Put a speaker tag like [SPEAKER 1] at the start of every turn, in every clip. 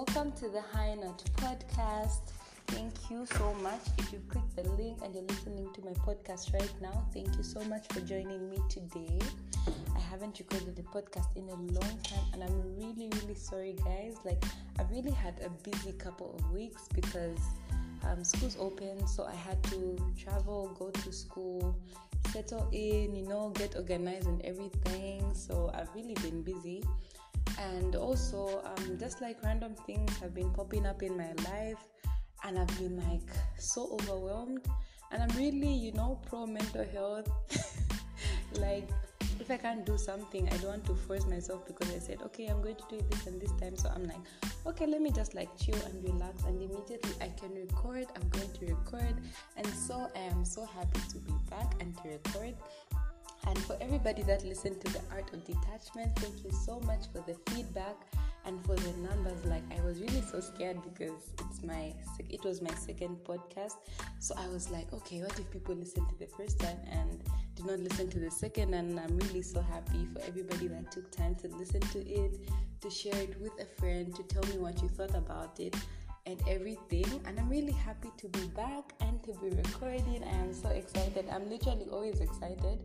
[SPEAKER 1] welcome to the High Note podcast. Thank you so much. If you click the link and you're listening to my podcast right now, thank you so much for joining me today. I haven't recorded the podcast in a long time and I'm really, really sorry, guys. Like, I've really had a busy couple of weeks because um, school's open, so I had to travel, go to school, settle in, you know, get organized and everything. So I've really been busy and also um, just like random things have been popping up in my life and i've been like so overwhelmed and i'm really you know pro mental health. Like if i can't do something i don't want to force myself because i said okay i'm going to do this and this time. So i'm like okay let me just like chill and relax. And immediately i can record i'm going to record. And so i am so happy to be back and to record and for everybody that listened to the art of detachment, thank you so much for the feedback and for the numbers. Like I was really so scared because it's my it was my second podcast. So I was like, okay, what if people listen to the first time and did not listen to the second? And I'm really so happy for everybody that took time to listen to it, to share it with a friend, to tell me what you thought about it and everything and i'm really happy to be back and to be recording i am so excited i'm literally always excited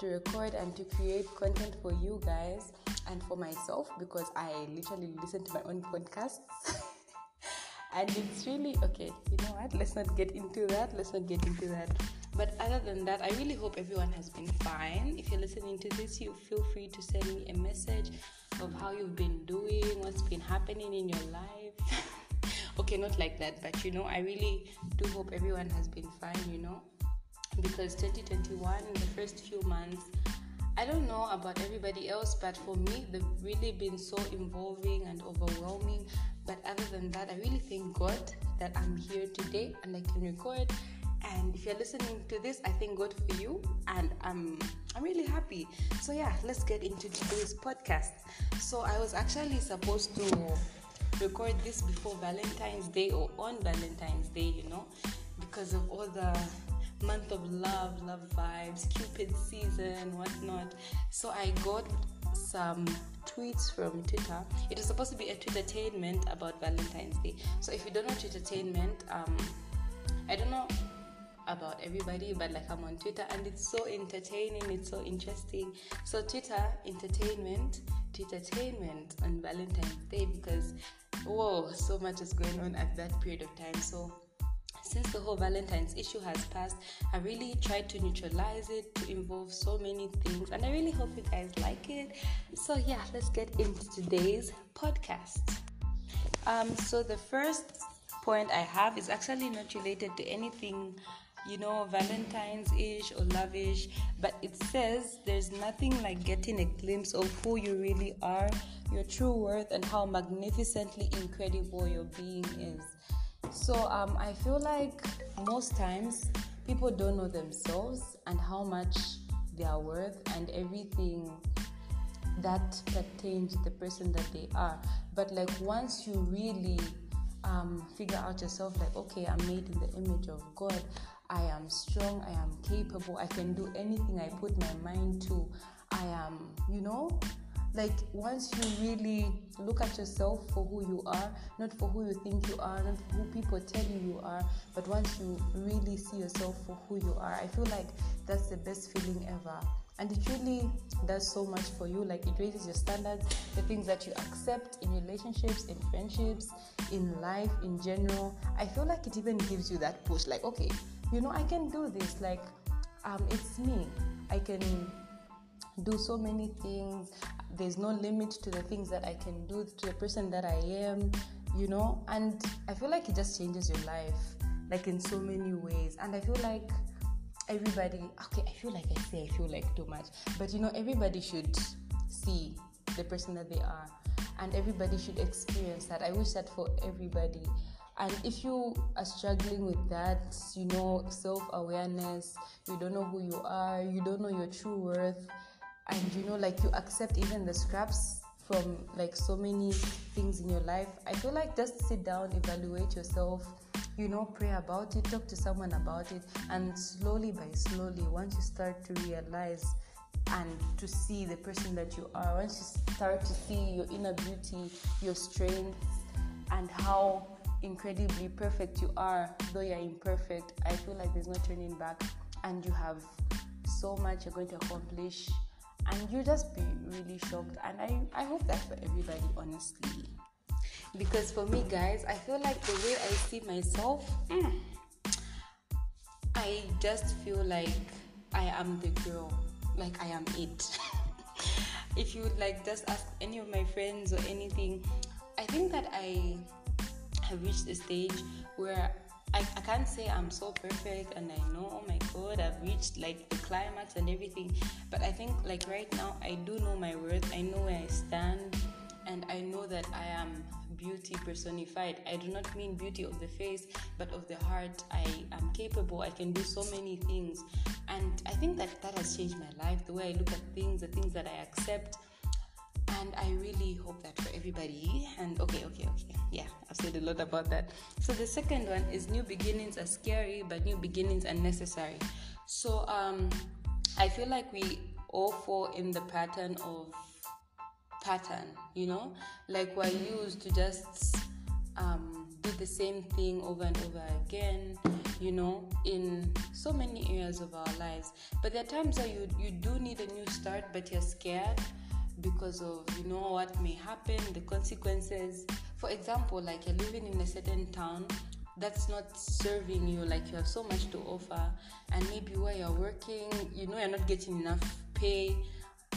[SPEAKER 1] to record and to create content for you guys and for myself because I literally listen to my own podcasts. and it's really okay, you know what? Let's not get into that. Let's not get into that. But other than that, I really hope everyone has been fine. If you're listening to this, you feel free to send me a message of how you've been doing, what's been happening in your life. okay, not like that, but you know, I really do hope everyone has been fine, you know because 2021 in the first few months I don't know about everybody else, but for me, they've really been so involving and overwhelming. But other than that, I really thank God that I'm here today and I can record. And if you're listening to this, I thank God for you, and I'm I'm really happy. So yeah, let's get into today's podcast. So I was actually supposed to record this before Valentine's Day or on Valentine's Day, you know, because of all the month of love, love vibes, Cupid season, whatnot. So I got some tweets from Twitter. It was supposed to be a Twittertainment about Valentine's Day. So if you don't know Twittertainment, um, I don't know about everybody, but like I'm on Twitter and it's so entertaining, it's so interesting. So Twitter entertainment, Twittertainment on Valentine's Day because whoa, so much is going on at that period of time. So since the whole Valentine's issue has passed, I really tried to neutralize it to involve so many things, and I really hope you guys like it. So, yeah, let's get into today's podcast. Um, so, the first point I have is actually not related to anything you know, Valentine's ish or lavish, but it says there's nothing like getting a glimpse of who you really are, your true worth, and how magnificently incredible your being is. So um, I feel like most times people don't know themselves and how much they are worth and everything that pertains to the person that they are. But like once you really um, figure out yourself, like okay, I'm made in the image of God. I am strong. I am capable. I can do anything I put my mind to. I am, you know, like once you really look at yourself for who you are not for who you think you are not who people tell you you are but once you really see yourself for who you are i feel like that's the best feeling ever. And it really does so much for you. Like it raises your standards the things that you accept in relationships in friendships in life in general. I feel like it even gives you that push like okay you know i can do this. Like um, it's me. I can do so many things there's no limit to the things that I can do to the person that I am, you know. And I feel like it just changes your life, like in so many ways. And I feel like everybody, okay, I feel like I say I feel like too much, but you know, everybody should see the person that they are, and everybody should experience that. I wish that for everybody. And if you are struggling with that, you know, self awareness, you don't know who you are, you don't know your true worth, and you know like you accept even the scraps from like so many things in your life. I feel like just sit down evaluate yourself you know pray about it talk to someone about it. And slowly by slowly once you start to realize and to see the person that you are once you start to see your inner beauty your strengths and how incredibly perfect you are, though you're imperfect, I feel like there's no turning back. And you have so much you're going to accomplish and you'll just be really shocked. And I, I hope that for everybody honestly. Because for me guys i feel like the way i see myself mm, i just feel like i am the girl. Like i am it. If you would like just ask any of my friends or anything i think that i have reached a stage where I, I can't say I'm so perfect and I know, I've reached like the climax and everything. But I think like right now, I do know my worth. I know where I stand and I know that I am beauty personified. I do not mean beauty of the face, but of the heart. I am capable. I can do so many things. And I think that that has changed my life, the way I look at things, the things that I accept. And I really hope that for everybody. And okay, okay, okay. Yeah, I've said a lot about that. So the second one is new beginnings are scary, but new beginnings are necessary. So um, I feel like we all fall in the pattern of pattern, you know, like we're used to just um, do the same thing over and over again, you know, in so many areas of our lives. But there are times that you you do need a new start, but you're scared because of you know what may happen, the consequences. For example, like you're living in a certain town that's not serving you like you have so much to offer and maybe where you're working you know you're not getting enough pay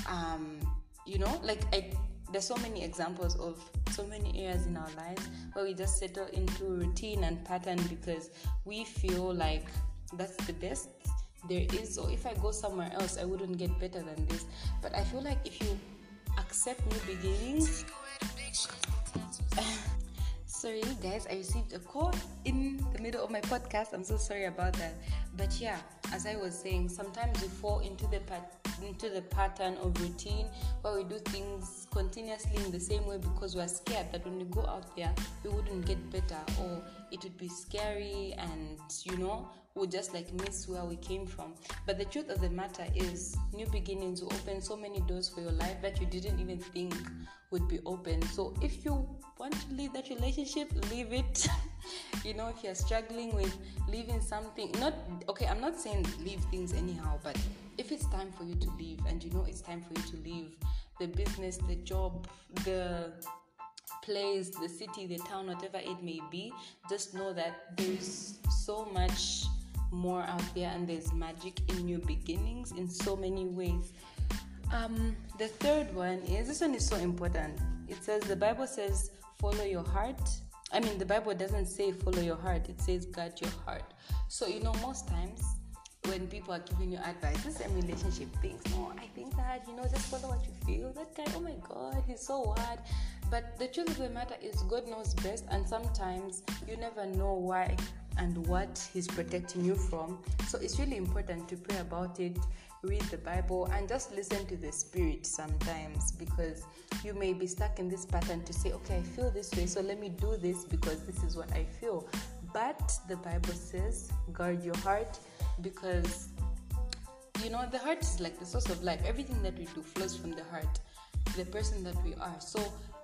[SPEAKER 1] um, you know like I, there's so many examples of so many areas in our lives where we just settle into routine and pattern because we feel like that's the best there is. Or if i go somewhere else i wouldn't get better than this. But i feel like if you accept new beginnings sorry guys i received a call in the middle of my podcast. I'm so sorry about that. But yeah as i was saying sometimes we fall into the pat- into the pattern of routine where we do things continuously in the same way because we're scared that when we go out there we wouldn't get better or it would be scary and you know we'll just like miss where we came from. But the truth of the matter is new beginnings will open so many doors for your life that you didn't even think would be open. So if you want to leave that relationship leave it. You know if you're struggling with leaving something not okay i'm not saying leave things anyhow but if it's time for you to leave and you know it's time for you to leave the business the job the place the city the town whatever it may be just know that there's so much more out there and there's magic in new beginnings in so many ways um, the third one is this one is so important it says the bible says follow your heart I mean, the Bible doesn't say follow your heart, it says guard your heart. So, you know, most times when people are giving you advice, this and relationship things, no, I think that, you know, just follow what you feel. That guy, oh my God, he's so hard. But the truth of the matter is, God knows best, and sometimes you never know why and what He's protecting you from. So, it's really important to pray about it read the Bible, and just listen to the Spirit sometimes because you may be stuck in this pattern to say, okay, I feel this way, so let me do this because this is what I feel. But the Bible says, guard your heart because you know the heart is like the source of life. Everything that we do flows from the heart, the person that we are. So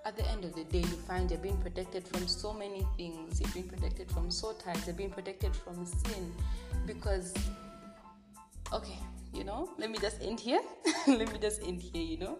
[SPEAKER 1] at the end of the day, you find you're being protected from so many things. You're being protected from soul ties. You're being protected from sin. Because, okay, you know let me just end here. Let me just end here you know.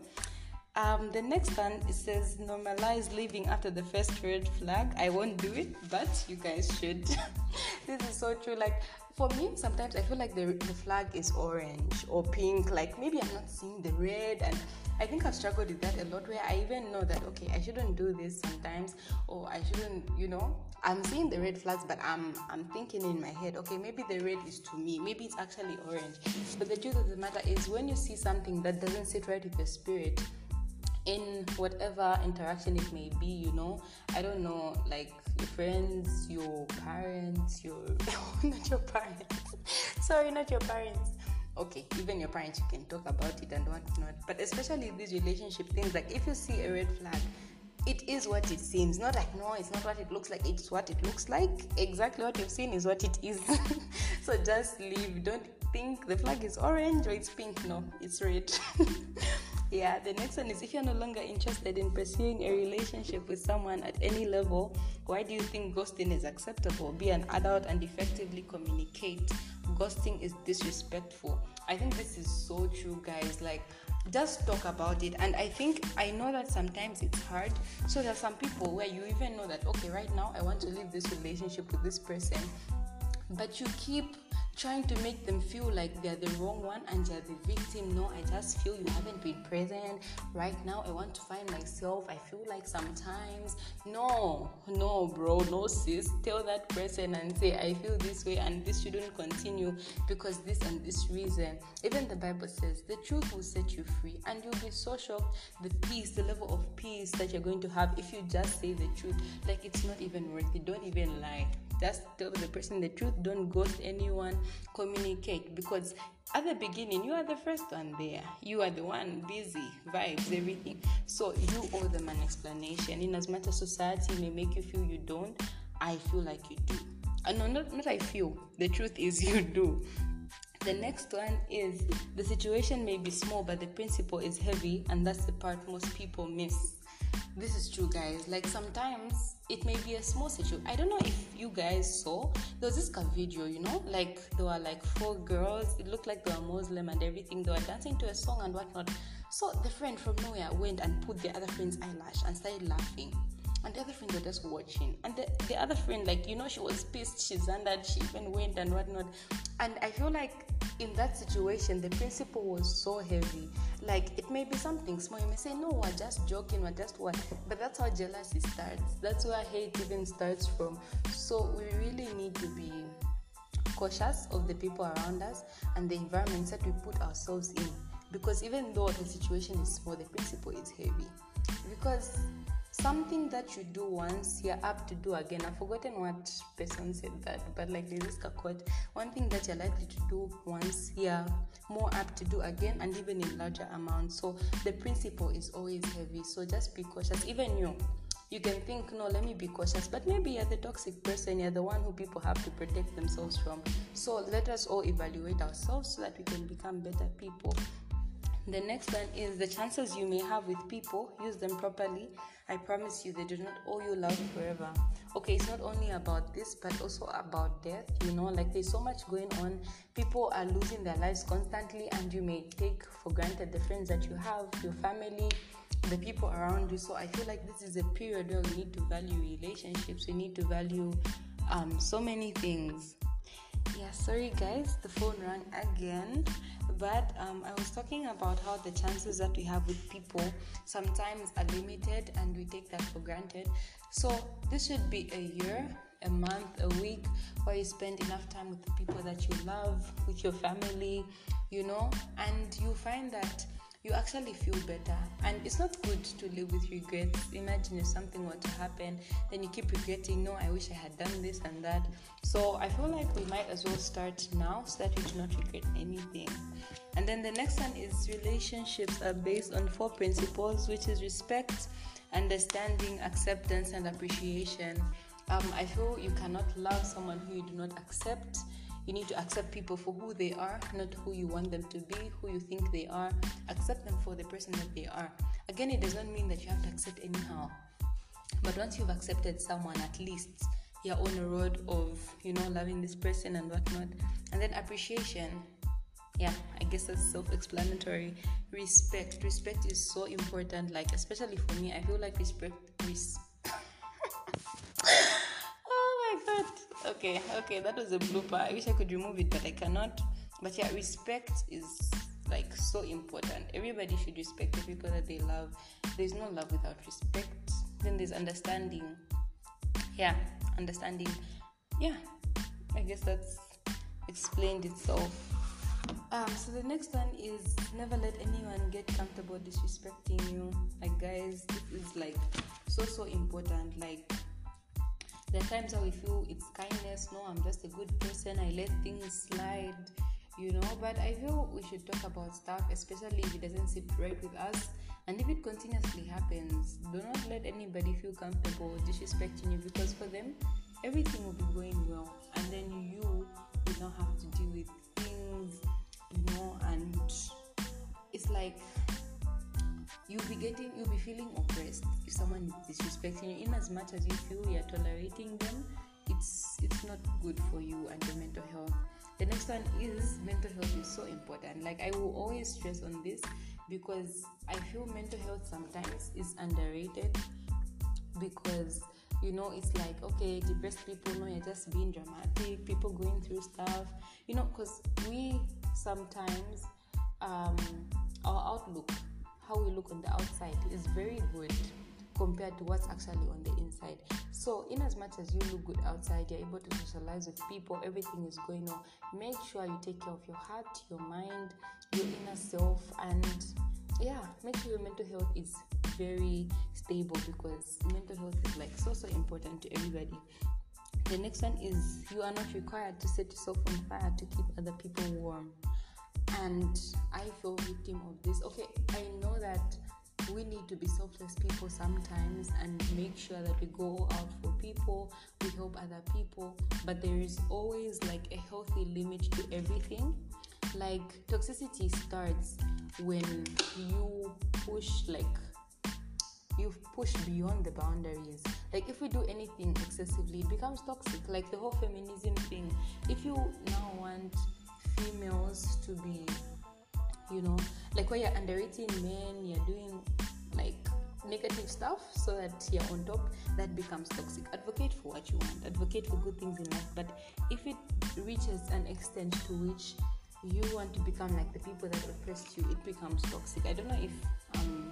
[SPEAKER 1] Um, the next one it says normalize living after the first red flag. I won't do it but you guys should. This is so true. Like for me sometimes i feel like the, the flag is orange or pink like maybe i'm not seeing the red and i think i've struggled with that a lot where i even know that okay i shouldn't do this sometimes or i shouldn't you know I'm seeing the red flags, but I'm I'm thinking in my head, okay, maybe the red is to me, maybe it's actually orange. But the truth of the matter is, when you see something that doesn't sit right with your spirit, in whatever interaction it may be, you know, I don't know, like friends, your parents, your not your parents, sorry, not your parents. Okay, even your parents, you can talk about it and whatnot. But especially these relationship things, like if you see a red flag, it is what it seems. Not like, no, it's not what it looks like, it's what it looks like. Exactly what you've seen is what it is. so just leave. Don't think the flag is orange or it's pink. No, it's red. Yeah, the next one is if you're no longer interested in pursuing a relationship with someone at any level, why do you think ghosting is acceptable? Be an adult and effectively communicate. Ghosting is disrespectful. I think this is so true, guys. Like, just talk about it. And I think I know that sometimes it's hard. So there are some people where you even know that, okay, right now I want to leave this relationship with this person, but you keep trying to make them feel like they're the wrong one and they're the victim. No, I just feel you haven't been present. Right now, I want to find myself. I feel like sometimes, no, no, bro, no, sis. Tell that person and say, I feel this way and this shouldn't continue because this and this reason. Even the Bible says the truth will set you free, and you'll be so shocked the peace, the level of peace that you're going to have if you just say the truth. Like it's not even worth it. Don't even lie just tell the person the truth don't ghost anyone communicate. Because at the beginning you are the first one there. You are the one busy vibes everything. So you owe them an explanation. In as much as society may make you feel you don't i feel like you do. Uh, no not, not i feel. The truth is you do. The next one is the situation may be small but the principle is heavy and that's the part most people miss this is true guys. Like sometimes it may be a small situation. I don't know if you guys saw there was this video you know? Like there were like four girls. It looked like they were muslim and everything. They were dancing to a song and whatnot. So the friend from nowhere went and put the other friend's eyelash and started laughing and the other friend was just watching. And the, the other friend like you know she was pissed she's under she even went and whatnot. And i feel like in that situation the principle was so heavy. Like it may be something small. You may say no we're just joking we're just what but that's how jealousy starts. That's where hate even starts from. So we really need to be cautious of the people around us and the environments that we put ourselves in. Because even though the situation is small the principle is heavy. Because something that you do once you're up to do again. I've forgotten what person said that but like there's this quote one thing that you're likely to do once you're more apt to do again and even in larger amounts. So the principle is always heavy. So just be cautious. Even you you can think no let me be cautious. But maybe you're the toxic person. You're the one who people have to protect themselves from. So let us all evaluate ourselves so that we can become better people the next one is the chances you may have with people, use them properly. I promise you, they do not owe you love forever. Okay, it's not only about this, but also about death. You know, like there's so much going on. People are losing their lives constantly, and you may take for granted the friends that you have, your family, the people around you. So I feel like this is a period where we need to value relationships, we need to value um, so many things. Yeah, sorry guys, the phone rang again but um, I was talking about how the chances that we have with people sometimes are limited and we take that for granted. So, this should be a year, a month, a week where you spend enough time with the people that you love, with your family, you know, and you find that you actually feel better. And it's not good to live with regrets. Imagine if something were to happen, then you keep regretting, no, I wish I had done this and that. So I feel like we might as well start now so that we do not regret anything. And then the next one is relationships are based on four principles, which is respect, understanding, acceptance, and appreciation. Um, I feel you cannot love someone who you do not accept you need to accept people for who they are, not who you want them to be, who you think they are. Accept them for the person that they are. Again, it does not mean that you have to accept anyhow. But once you've accepted someone, at least you're on a road of, you know, loving this person and whatnot. And then appreciation. Yeah, I guess that's self explanatory. Respect. Respect is so important. Like, especially for me, I feel like respect. Res- oh okay, okay, that was a blooper. I wish I could remove it, but I cannot. But yeah, respect is like so important. Everybody should respect the people that they love. There's no love without respect. Then there's understanding. Yeah, understanding. Yeah, I guess that's explained itself. Um, so the next one is never let anyone get comfortable disrespecting you. Like guys, this is like so so important. Like there are times where we feel it's kindness. No, I'm just a good person. I let things slide, you know. But I feel we should talk about stuff, especially if it doesn't sit right with us. And if it continuously happens, do not let anybody feel comfortable disrespecting you because for them, everything will be going well. And then you will not have to deal with things, you know. And it's like you'll be getting you'll be feeling oppressed. If someone is disrespecting you in as much as you feel you're tolerating them it's it's not good for you and your mental health. The next one is mental health is so important. Like i will always stress on this because i feel mental health sometimes is underrated because you know it's like okay depressed people know you're just being dramatic people going through stuff. You know because we sometimes how we look on the outside is very good compared to what's actually on the inside. So, in as much as you look good outside, you're able to socialize with people, everything is going on. Make sure you take care of your heart, your mind, your inner self, and yeah, make sure your mental health is very stable because mental health is like so so important to everybody. The next one is you are not required to set yourself on fire to keep other people warm and I feel victim of this. Okay, I know that we need to be selfless people sometimes and make sure that we go out for people, we help other people, but there is always like a healthy limit to everything. Like toxicity starts when you push like you push beyond the boundaries. Like if we do anything excessively, it becomes toxic. Like the whole feminism thing. If you now want females to be you know like where you're underrating men you're doing like negative stuff so that you're on top that becomes toxic. Advocate for what you want. Advocate for good things in life. But if it reaches an extent to which you want to become like the people that oppressed you it becomes toxic. I don't know if um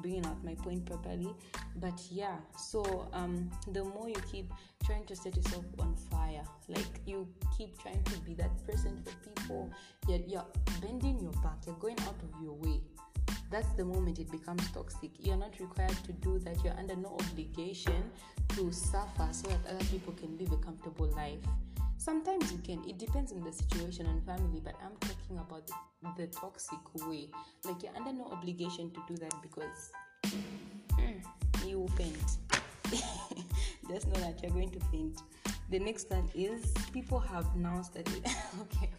[SPEAKER 1] bringing out my point properly. But yeah so um the more you keep trying to set yourself on fire like you keep trying to be that person for people you're, you're bending your back you're going out of your way. That's the moment it becomes toxic. You're not required to do that. You're under no obligation to suffer so that other people can live a comfortable life sometimes you can it depends on the situation and family but i'm talking about the, the toxic way. Like you're under no obligation to do that because mm, you faint. Just know that you're going to faint. The next one is people have now started okay.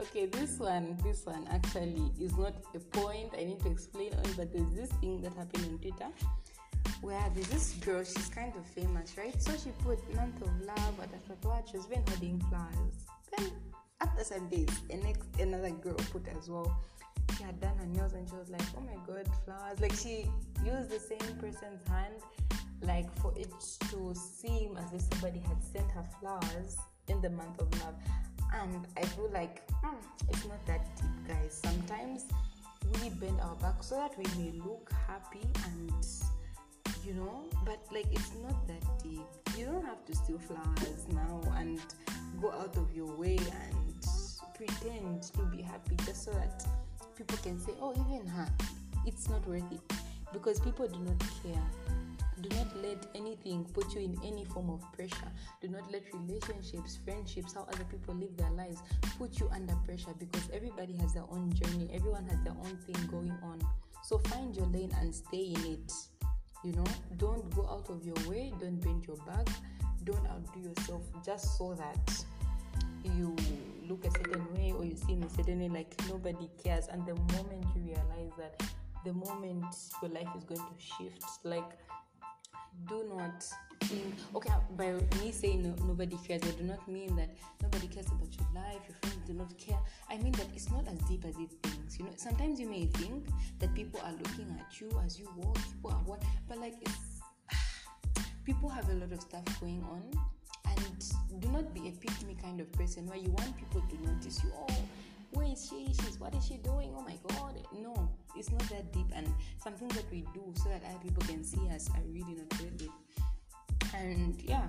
[SPEAKER 1] Okay this one this one actually is not a point i need to explain on but there's this thing that happened on twitter where there's this girl, she's kind of famous, right? So she put month of love at the what she was been holding flowers. Then after some days, the next another girl put as well. She had done her nails and she was like, Oh my god, flowers. Like she used the same person's hand, like for it to seem as if somebody had sent her flowers in the month of love. And I feel like mm, it's not that deep, guys. Sometimes we bend our back so that we may look happy and you know? But like it's not that deep. You don't have to steal flowers now and go out of your way and pretend to be happy just so that people can say oh even her it's not worth it. Because people do not care. Do not let anything put you in any form of pressure. Do not let relationships friendships how other people live their lives put you under pressure because everybody has their own journey. Everyone has their own thing going on. So find your lane and stay in it you know don't go out of your way don't bend your back don't outdo yourself just so that you look a certain way or you seem a certain way like nobody cares. And the moment you realize that the moment your life is going to shift like do not think okay uh, by me saying no, nobody cares i do not mean that nobody cares about your life your friends do not care. I mean that it's not as deep as it thinks you know. Sometimes you may think that people are looking at you as you walk people are what but like it's people have a lot of stuff going on and do not be a pick me kind of person where you want people to notice you. Oh where is she? She's what is she doing? Oh my god. No it's not that deep. And something that we do so that other people can see us are really not worth it. And yeah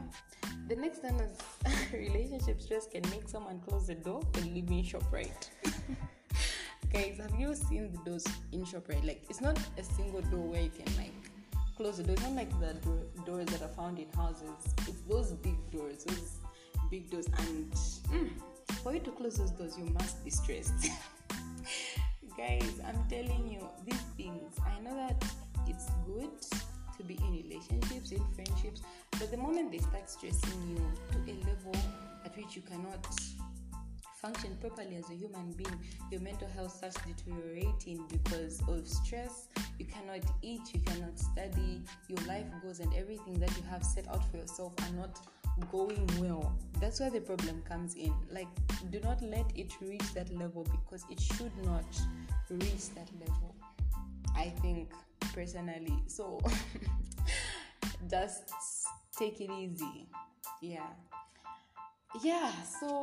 [SPEAKER 1] the next one is relationship stress can make someone close the door and leave me in ShopRite. Guys have you seen the doors in ShopRite? Like it's not a single door where you can like close the door. It's not like the door, doors that are found in houses. It's those big doors those big doors. And mm, for you to close those doors you must be stressed. Guys i'm telling you these things i know that it's good to be in relationships in friendships but the moment they start stressing you to a level at which you cannot function properly as a human being, your mental health starts deteriorating because of stress. You cannot eat, you cannot study, your life goals and everything that you have set out for yourself are not going well. That's where the problem comes in. Like, do not let it reach that level because it should not reach that level. I think personally. So, just take it easy. Yeah yeah so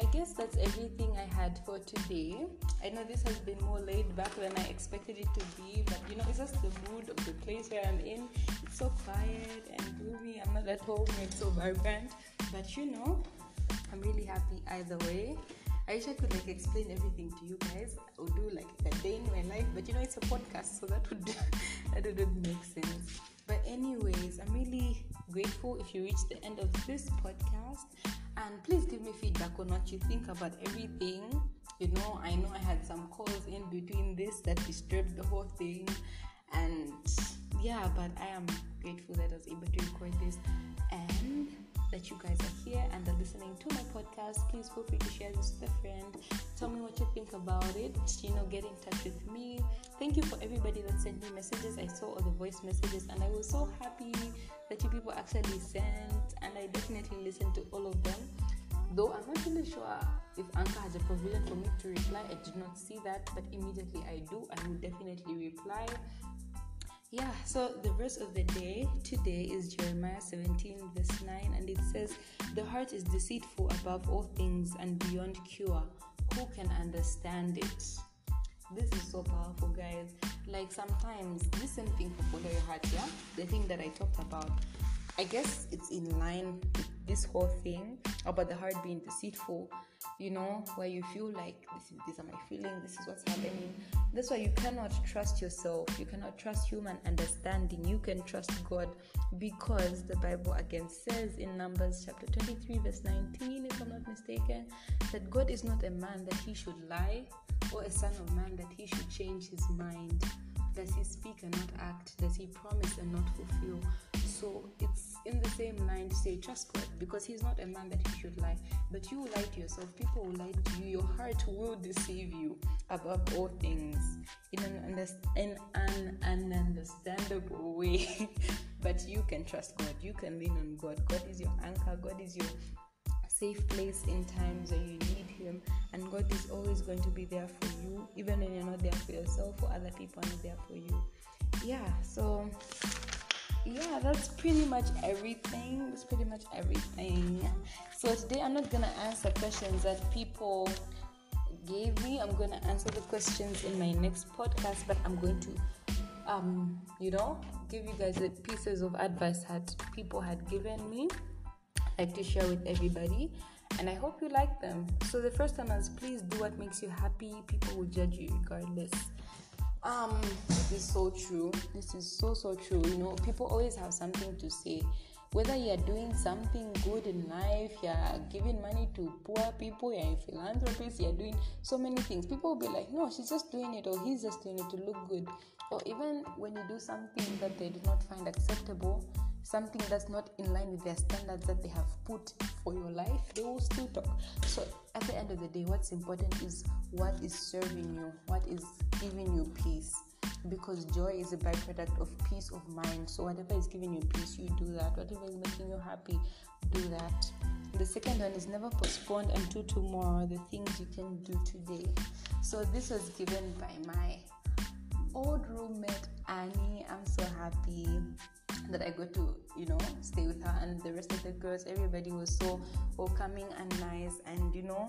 [SPEAKER 1] i guess that's everything i had for today. I know this has been more laid back than i expected it to be but you know it's just the mood of the place where i'm in. It's so quiet and gloomy. I'm not at home it's so vibrant but you know i'm really happy either way. I wish I could like explain everything to you guys or do like a day in my life, but you know it's a podcast, so that would that wouldn't make sense. But anyways, I'm really grateful if you reach the end of this podcast and please give me feedback on what you think about everything. You know i know i had some calls in between this that disturbed the whole thing. And yeah but i am grateful that i was able to record this and that you guys are here and are listening to my podcast. Please feel free to share this with a friend. Tell me what you think about it. You know get in touch with me. Thank you for everybody that sent me messages. I saw all the voice messages and i was so happy that you people actually sent and i definitely listened to all of them. Though i'm not really sure if anchor has a provision for me to reply. I did not see that but immediately i do i will definitely reply. Yeah so the verse of the day today is jeremiah 17 verse 9 and it says the heart is deceitful above all things and beyond cure. Who can understand it this is so powerful guys. Like sometimes this same thing for follow your heart yeah? The thing that i talked about i guess it's in line with this whole thing about the heart being deceitful you know where you feel like this is, these are my feelings this is what's happening. That's why you cannot trust yourself you cannot trust human understanding you can trust god because the bible again says in numbers chapter 23 verse 19 if i'm not mistaken that god is not a man that he should lie or a son of man that he should change his mind does he speak and not act does he promise and not fulfill so it's in the same line to say trust God because He's not a man that He should lie. But you will lie to yourself. People will lie to you. Your heart will deceive you above all things in an, underst- in an, an understandable way. but you can trust God. You can lean on God. God is your anchor. God is your safe place in times when you need Him. And God is always going to be there for you, even when you're not there for yourself or other people are not there for you. Yeah, so yeah, that's pretty much everything. That's pretty much everything. So today I'm not gonna answer questions that people gave me. I'm gonna answer the questions in my next podcast, but I'm going to um, you know, give you guys the pieces of advice that people had given me, like to share with everybody. And I hope you like them. So the first one is please do what makes you happy. People will judge you regardless. Um, this is so true. This is so so true. You know, people always have something to say. Whether you're doing something good in life, you're giving money to poor people, you're a philanthropist, you're doing so many things. People will be like, no, she's just doing it, or he's just doing it to look good. Or even when you do something that they do not find acceptable, something that's not in line with their standards that they have put for your life, they will still talk. So at the end of the day, what's important is what is serving you, what is giving you peace. Because joy is a byproduct of peace of mind. So whatever is giving you peace, you do that. Whatever is making you happy, do that. The second one is never postpone until tomorrow the things you can do today. So this was given by my old roommate Annie. I'm so happy that I got to, you know, stay with her and the rest of the girls. Everybody was so welcoming and nice and you know,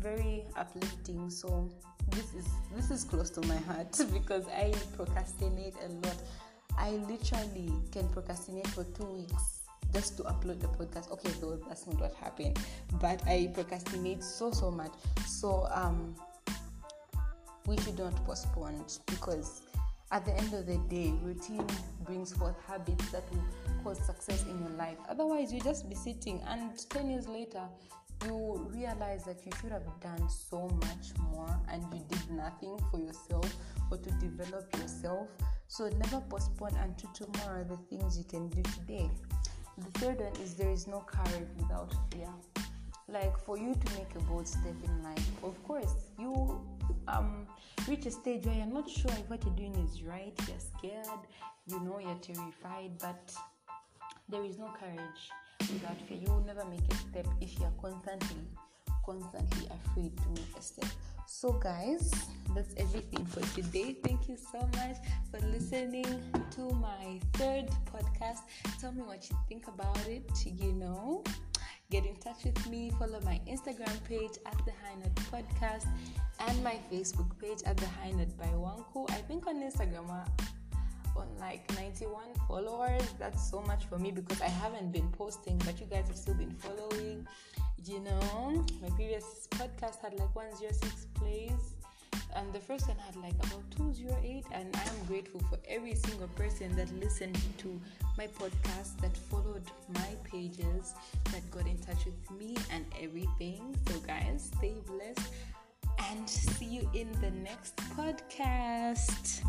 [SPEAKER 1] very uplifting. So this is this is close to my heart because I procrastinate a lot. I literally can procrastinate for two weeks just to upload the podcast. Okay, though that's not what happened, but I procrastinate so so much. So um, we should not postpone because at the end of the day, routine brings forth habits that will cause success in your life. Otherwise, you just be sitting, and 10 years later, you realize that you should have done so much more and you did nothing for yourself or to develop yourself. So, never postpone until tomorrow the things you can do today. The third one is there is no courage without fear. like for you to make a bold step in life of course you um reach a stage where you're not sure if what you're doing is right you're scared you know you're terrified but there is no courage without fear. You will never make a step if you're constantly constantly afraid to make a step. So guys that's everything for today. Thank you so much for listening to my third podcast. Tell me what you think about it you know get in touch with me. Follow my instagram page at the high note podcast and my facebook page at the high note by wanku. I think on instagram uh, on like 91 followers. That's so much for me because i haven't been posting but you guys have still been following. You know my previous podcast had like 106 plays and the first one had like about 208 and i am grateful for every single person that listened to my podcast that followed my pages that got in touch with me and everything. So guys stay blessed and see you in the next podcast